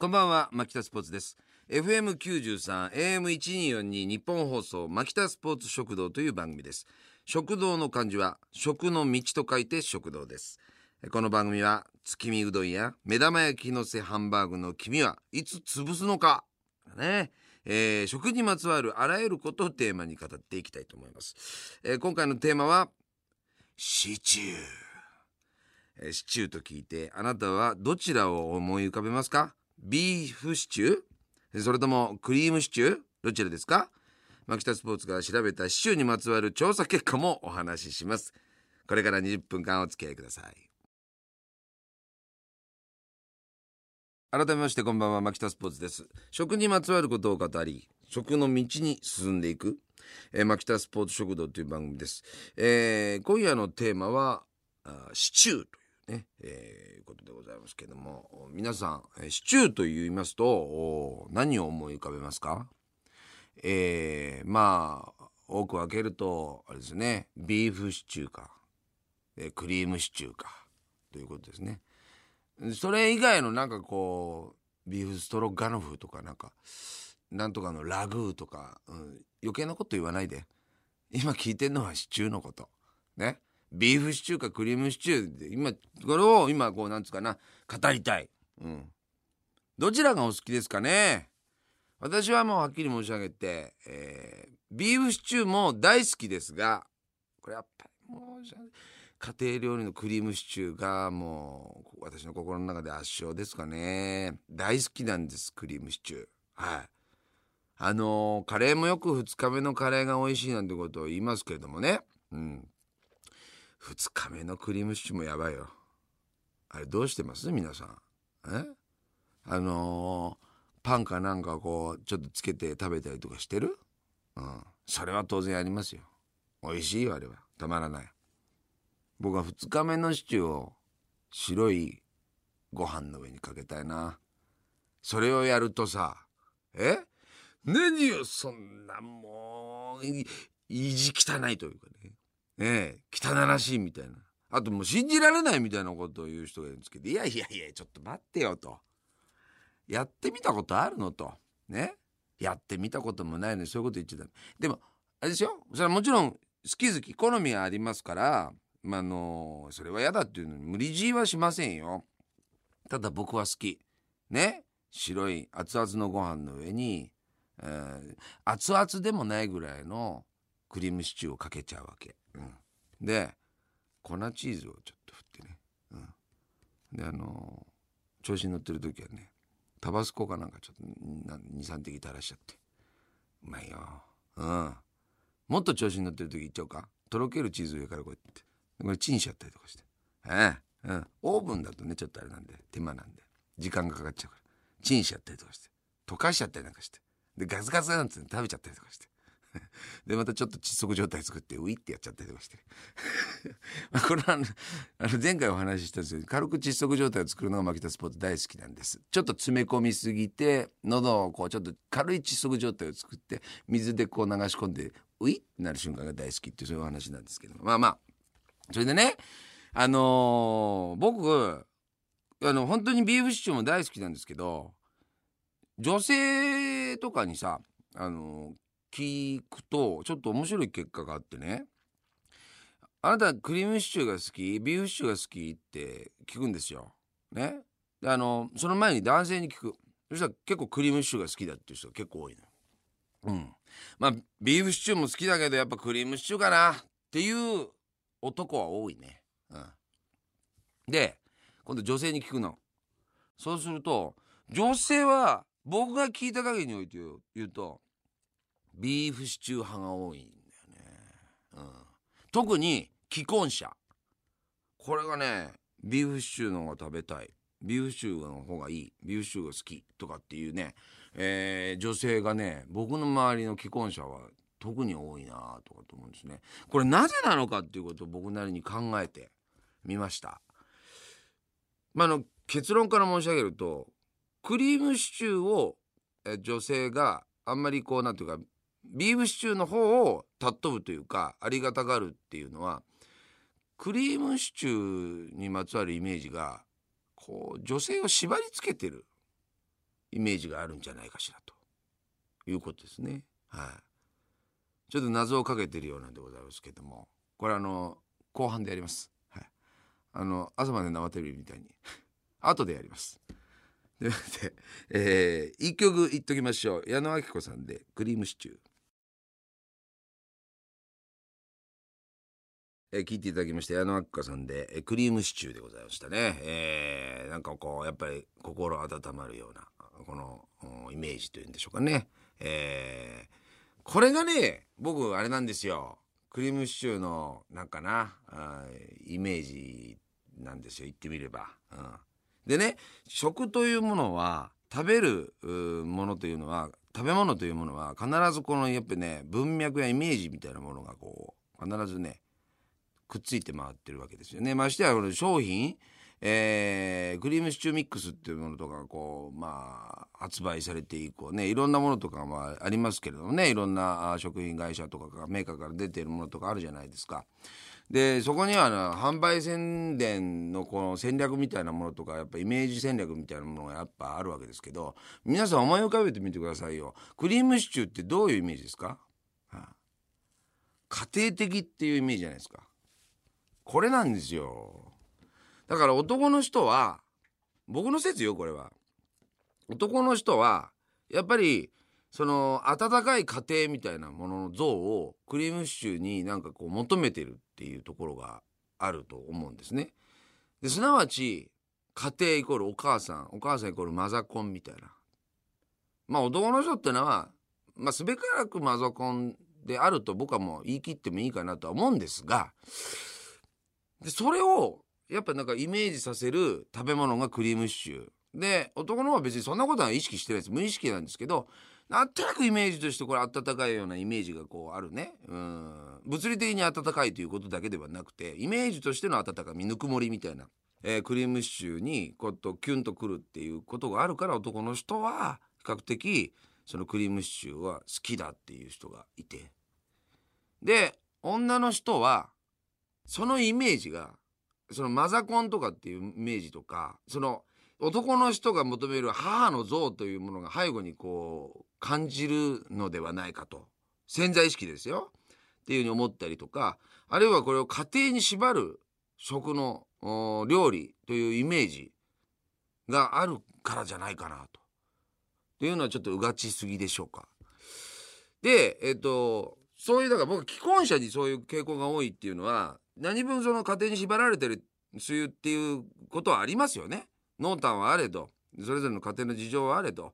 こんばんは牧田スポーツです。FM93 AM1242 日本放送牧田スポーツ食堂という番組です。食堂の漢字は食の道と書いて食堂です。この番組は月見うどんや目玉焼きのせハンバーグの黄身はいつ潰すのかねえー、食にまつわるあらゆることをテーマに語っていきたいと思います、えー、今回のテーマはシチュー、えー、シチューと聞いてあなたはどちらを思い浮かべますか？ビーフシチュー？それともクリームシチュー？どちらですか？牧田スポーツが調べたシチューにまつわる調査結果もお話しします。これから20分間お付き合いください。改めましてこんばんは。牧田スポーツです。食にまつわることを語り食の道に進んでいく、えー、牧田スポーツ食堂という番組です、えー、今夜のテーマはシチューと。ね、えー、ことでございますけども皆さんシチューと言いますと何を思い浮かべますか？えー、まあ多く分けるとあれですねビーフシチューか、えー、クリームシチューかということですね。それ以外のなんかこうビーフストロガノフとかなんかなんとかのラグーとか、うん、余計なこと言わないで。今聞いてんのはシチューのこと。ね。ビーフシチューかクリームシチューで今これを今こうなんつうかな語りたい、うん、どちらがお好きですかね？私はもうはっきり申し上げて、えー、ビーフシチューも大好きですがこれやっぱりもう家庭料理のクリームシチューがもう私の心の中で圧勝ですかね。大好きなんですクリームシチュー。はい。あのー、カレーもよく2日目のカレーが美味しいなんてことを言いますけれどもね。うん。2日目のクリームシチューもやばいよ。あれどうしてます？皆さん。え？あのー、パンかなんかこうちょっとつけて食べたりとかしてる？うん。それは当然ありますよ。美味しいよあれは。たまらない。僕は2日目のシチューを白いご飯の上にかけたいな。それをやるとさえ？何よそんなもう意地汚いというかね。ね汚らしいみたいな。あともう信じられないみたいなことを言う人がいるんですけどいやいやいやちょっと待ってよと。やってみたことあるのと。ね。やってみたこともないのにそういうこと言っちゃダメ。でもあれですよ。それはもちろん好き好き好みはありますからまあのそれは嫌だっていうのに無理強いはしませんよ。ただ僕は好き。ね。白い熱々のご飯の上に、えー、熱々でもないぐらいのクリームシチューをかけちゃうわけ。うん、で粉チーズをちょっと振ってね、うん、であのー、調子に乗ってる時はねタバスコかなんかちょっと23滴垂らしちゃって。うまいよ。うん。もっと調子に乗ってる時いっちゃおうか。とろけるチーズ上からこうやって。これチンしちゃったりとかして。ええ。うん、オーブンだとねちょっとあれなんで。手間なんで。時間がかかっちゃうから。チンしちゃったりとかして。溶かしちゃったりなんかして。でガツガツなんて食べちゃったりとかして。でまたちょっと窒息状態作ってウィってやっちゃったりとかして。これはあの前回お話ししたんですけど軽く窒息状態を作るのが牧田スポーツ大好きなんです。ちょっと詰め込みすぎて喉をこうちょっと軽い窒息状態を作って水でこう流し込んでウィってなる瞬間が大好きっていうそういうお話なんですけどまあまあ。それでねあのー、僕あの本当にビーフシチューも大好きなんですけど女性とかにさあの聞くとちょっと面白い結果があってねあなたクリームシチューが好き？ビーフシチューが好きって聞くんですよ。ね？であのその前に男性に聞くそしたら結構クリームシチューが好きだっていう人が結構多いの。うん。まあビーフシチューも好きだけどやっぱクリームシチューかなっていう男は多いね。うん。で今度女性に聞くの。そうすると女性は僕が聞いた限りにおいて言うとビーフシチュー派が多いんだよね、うん、特に既婚者。これがねビーフシチューの方が食べたい。ビーフシチューの方がいい。ビーフシチューが好きとかっていうね、えー、女性がね僕の周りの既婚者は特に多いなとかと思うんですね。これなぜなのかっていうことを僕なりに考えてみました。まあの結論から申し上げるとクリームシチューを女性があんまりこうなんていうかビーフシチューの方を尊ぶというかありがたがるっていうのはクリームシチューにまつわるイメージがこう女性を縛りつけてるイメージがあるんじゃないかしらということですね。はい。ちょっと謎をかけてるようなんでございますけども、これあの、後半でやります。はい。あの、朝まで生テレビみたいに 後でやります。ということで、えー、一曲言っときましょう。矢野明子さんで、クリームシチュー。え、聞いていただきまして矢野明子さんで、え、クリームシチューでございましたね。えー、なんかこうやっぱり心温まるようなこのイメージというんでしょうかね。えー、これがね僕あれなんですよ。クリームシチューのなんかなイメージなんですよ言ってみれば。うん、でね食というものは食べるものというのは食べ物というものは必ずこのやっぱね文脈やイメージみたいなものがこう必ずねくっついて回ってるわけですよね。ましてやこの商品、えー、クリームシチューミックスっていうものとかこうまあ発売されて以降ねいろんなものとかもありますけれどもねいろんな食品会社とかメーカーから出てるものとかあるじゃないですか。でそこには、ね、販売宣伝のこの戦略みたいなものとかやっぱイメージ戦略みたいなものがやっぱあるわけですけど皆さん思い浮かべてみてくださいよ。クリームシチューってどういうイメージですか、はあ、家庭的っていうイメージじゃないですか。これなんですよ。だから男の人は、僕の説よ、これは。男の人は、やっぱり、その、温かい家庭みたいなものの像をクリームシチューになんかこう求めてるっていうところがあると思うんですね。で、すなわち、家庭イコールお母さん、お母さんイコールマザコンみたいな。まあ男の人ってのは、まあすべからくマザコンであると僕はもう言い切ってもいいかなとは思うんですが、でそれをやっぱなんかイメージさせる食べ物がクリームシチュー。で男の方は別にそんなことは意識してないです。無意識なんですけどなんとなくイメージとしてこれ温かいようなイメージがこうあるね。うん。物理的に温かいということだけではなくてイメージとしての温かみぬくもりみたいな、えー、クリームシチューにこうとキュンとくるっていうことがあるから男の人は比較的そのクリームシチューは好きだっていう人がいて。で女の人はそのイメージがそのマザコンとかっていうイメージとかその男の人が求める母の像というものが背後にこう感じるのではないかと潜在意識ですよっていうふうに思ったりとかあるいはこれを家庭に縛る食の料理というイメージがあるからじゃないかなと。というのはちょっとうがちすぎでしょうか。でえっ、とそういうだから僕既婚者にそういう傾向が多いっていうのは何分その家庭に縛られてるそういうっていうことはありますよね。濃淡はあれどそれぞれの家庭の事情はあれど。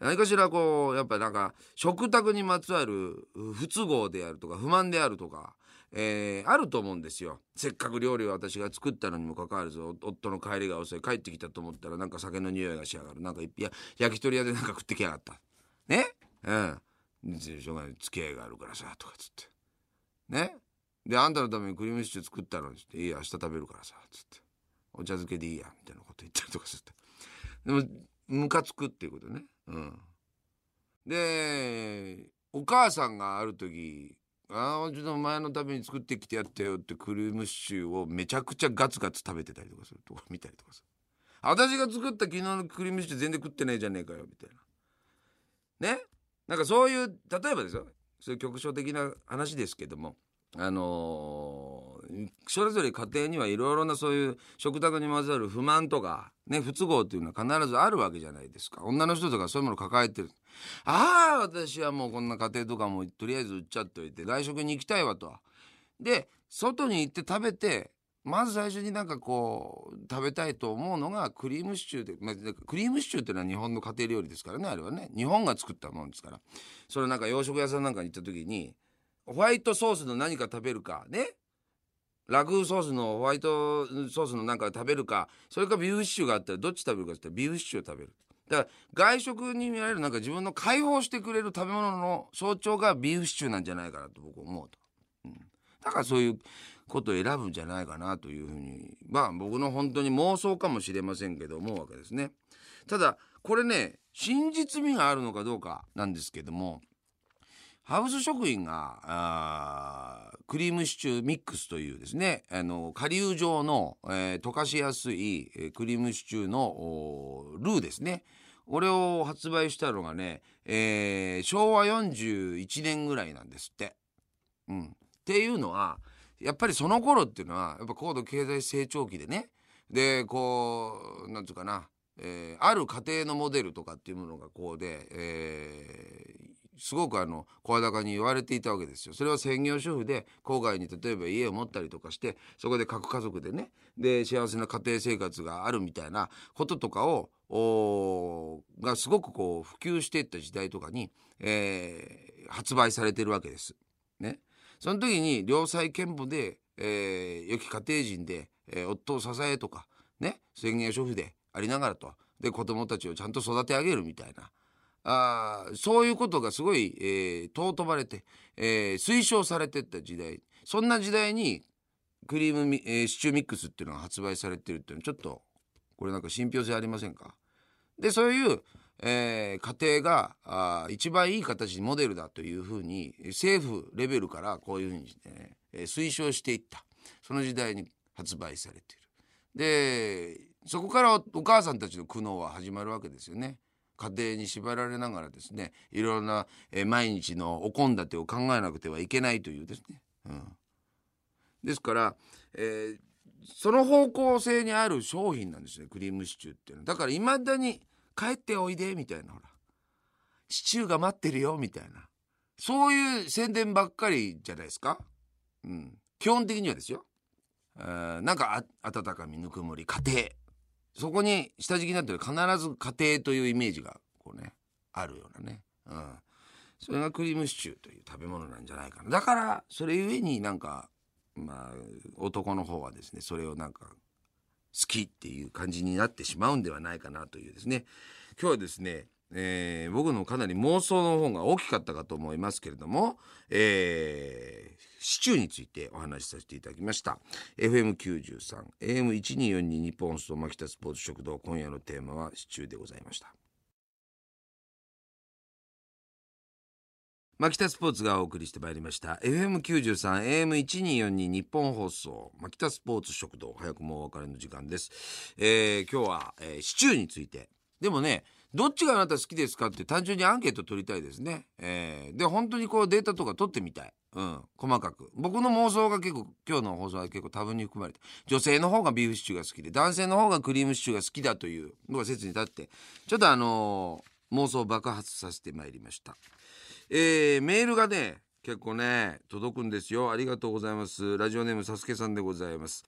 何かしらこうやっぱりなんか食卓にまつわる不都合であるとか不満であるとか、えー、あると思うんですよ。せっかく料理を私が作ったのにもかかわらず夫の帰りが遅い帰ってきたと思ったらなんか酒の匂いがしやがる。なんかいや焼き鳥屋でなんか食ってきやがった。ね？うん。しょうがない。付き合いがあるからさとかつって。ね？であんたのためにクリームシチュー作ったのにって「いいや明日食べるからさ」つって「お茶漬けでいいや」みたいなこと言ったりとかして。でもムカつくっていうことね。うん。でお母さんがある時「ああちょっと前のために作ってきてやったよ」ってクリームシチューをめちゃくちゃガツガツ食べてたりとかするとこ見たりとかさ私が作った昨日のクリームシチュー全然食ってないじゃねえかよみたいな。ね？なんかそういう例えばですよ。そういう局所的な話ですけども。あのー、それぞれ家庭にはいろいろなそういう食卓にまつわる不満とか、ね、不都合っていうのは必ずあるわけじゃないですか。女の人とかそういうもの抱えてる。ああ、私はもうこんな家庭とかもとりあえず売っちゃっといて、外食に行きたいわと。で、外に行って食べて、まず最初になんかこう食べたいと思うのがクリームシチューで、まあ、クリームシチューっていうのは日本の家庭料理ですからねあれはね日本が作ったものですからそれなんか洋食屋さんなんかに行った時にホワイトソースの何か食べるかね。ラグーソースのホワイトソースの何か食べるかそれかビーフシチューがあったらどっち食べるかって言ったらビーフシチューを食べる。だから外食に見られるなんか自分の解放してくれる食べ物の象徴がビーフシチューなんじゃないかなと僕思うと、うん、だからそういうことを選ぶんじゃないかなというふうにまあ僕の本当に妄想かもしれませんけど思うわけですね。ただこれね真実味があるのかどうかなんですけどもハウス食品がクリームシチューミックスというですねあの顆粒状の、えー、溶かしやすい、えー、クリームシチューのルーですね。俺を発売したのがね、えー、昭和41年ぐらいなんですって。うん、っていうのはやっぱりその頃っていうのはやっぱ高度経済成長期でね。でこうなんていうかな、えー、ある家庭のモデルとかっていうものがこうで、えー、すごくあの声高に言われていたわけですよ。それは専業主婦で郊外に例えば家を持ったりとかしてそこで各家族でねで幸せな家庭生活があるみたいなこととかをがすごくこう普及していった時代とかに、えー、発売されてるわけです。ね、その時に良妻賢母で、えー、良き家庭人で、えー、夫を支えとかね宣言主婦でありながらとで子供たちをちゃんと育て上げるみたいなあそういうことがすごい、えー、尊ばれて、えー、推奨されてった時代そんな時代にクリーム、えー、シチューミックスっていうのが発売されてるっていうのはちょっとこれなんか信憑性ありませんか？でそういう、えー、家庭があ一番いい形モデルだというふうに政府レベルからこういうふうに、ね、推奨していったその時代に発売されている。でそこからお母さんたちの苦悩は始まるわけですよね。家庭に縛られながらですねいろんな、え、毎日のお献立を考えなくてはいけないというですね。うん、ですから、えー、その方向性にある商品なんですね。クリームシチューっていうの。はだからいまだに帰っておいでみたいなほら。シチューが待ってるよみたいな。そういう宣伝ばっかりじゃないですか、うん、基本的にはですよ。なんか温かみぬくもり家庭。そこに下敷きになってる必ず家庭というイメージがこうねあるようなね、うん、それがクリームシチューという食べ物なんじゃないかな。だからそれゆえになんかまあ男の方はですねそれをなんか好きっていう感じになってしまうんではないかなというですね。今日はですねえー、僕のかなり妄想の方が大きかったかと思いますけれども、えー、シチューについてお話しさせていただきました。FM93 AM1242 日本放送牧田スポーツ食堂今夜のテーマはシチューでございました。牧田スポーツがお送りしてまいりました。FM93 AM1242 日本放送牧田スポーツ食堂早くもお別れの時間です、えー、今日は、えー、シチューについて。でもねどっちがあなた好きですかって単純にアンケート取りたいですね、えー、で本当にこうデータとか取ってみたい。うん、細かく。僕の妄想が結構今日の放送は結構多分に含まれて。女性の方がビーフシチューが好きで男性の方がクリームシチューが好きだというのが説に立って。ちょっとあのー、妄想を爆発させてまいりました。えー、メールがね結構ね届くんですよ。ありがとうございます。ラジオネームサスケさんでございます、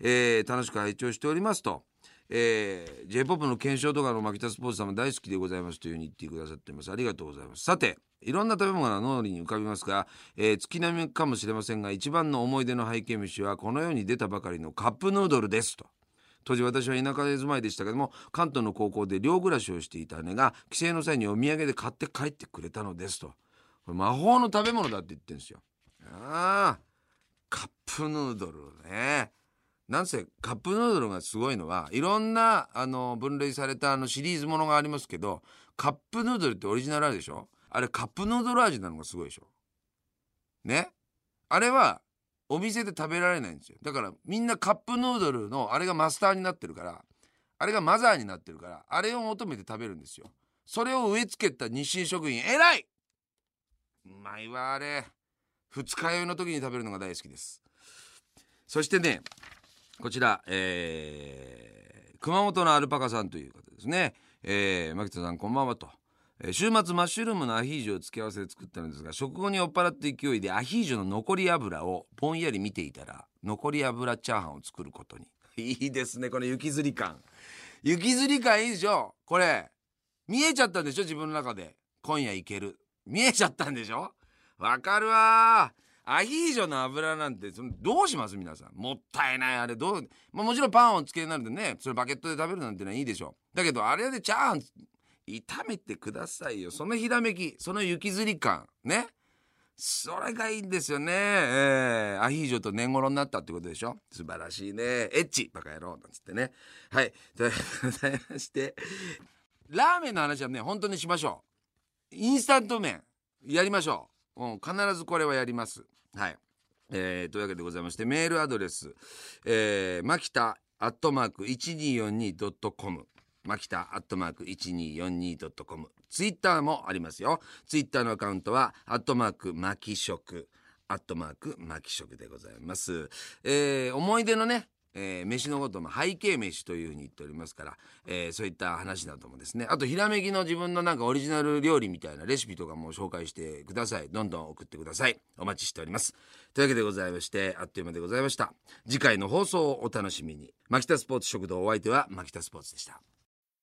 えー、楽しく拝聴しておりますと。えー、J-POP の検証とかの牧田スポーツさんも大好きでございますというふうに言ってくださっています。ありがとうございます。さていろんな食べ物が脳裏に浮かびますが、えー、月並みかもしれませんが一番の思い出の背景飯はこの世に出たばかりのカップヌードルですと。当時私は田舎で住まいでしたけども関東の高校で寮暮らしをしていた姉が帰省の際にお土産で買って帰ってくれたのですと。これ魔法の食べ物だって言ってるんですよ。ああカップヌードルね。なんせカップヌードルがすごいのはいろんなあの分類されたあのシリーズものがありますけどカップヌードルってオリジナルあるでしょ？あれカップヌードル味なのがすごいでしょ？ね？あれはお店で食べられないんですよ。だからみんなカップヌードルのあれがマスターになってるからあれがマザーになってるからあれを求めて食べるんですよ。それを植え付けた日清食品偉い！うまいわあれ。二日酔いの時に食べるのが大好きです。そしてねこちら、えー、熊本のアルパカさんという方ですね。えー、牧田さんこんばんはと。え、週末マッシュルームのアヒージョを付け合わせで作ったのですが食後に酔っ払って勢いでアヒージョの残り油をぼんやり見ていたら残り油チャーハンを作ることに。いいですねこの雪吊り感。雪吊り感いいでしょこれ見えちゃったんでしょ自分の中で。今夜いける。見えちゃったんでしょ？わかるわアヒージョの油なんてそのどうします？皆さん。もったいない。あれどう、まあ、もちろんパンをつけになるんでね。それバケットで食べるなんてのはいいでしょう。だけどあれでチャーハン炒めてくださいよ。そのひらめき。その雪吊り感。ね。それがいいんですよね、えー、アヒージョと年頃になったってことでしょ？素晴らしいね。エッチバカ野郎なんつってね。はい。ということでございまして。ラーメンの話はね本当にしましょう。インスタント麺。やりましょう、うん、必ずこれはやります。はい。えー、というわけでございましてメールアドレス、えー、まきたアットマーク 1242.com マキタアットマーク 1242.com ツイッターもありますよ。ツイッターのアカウントはアットマークマキ食アットマークマキ食でございます、えー思い出のねえー飯のことの背景飯というふうに言っておりますから、えーそういった話などもですね。あとひらめきの自分のなんかオリジナル料理みたいなレシピとかも紹介してください。どんどん送ってください。お待ちしております。というわけでございましてあっという間でございました。次回の放送をお楽しみに。マキタスポーツ食堂お相手は牧田スポーツでした。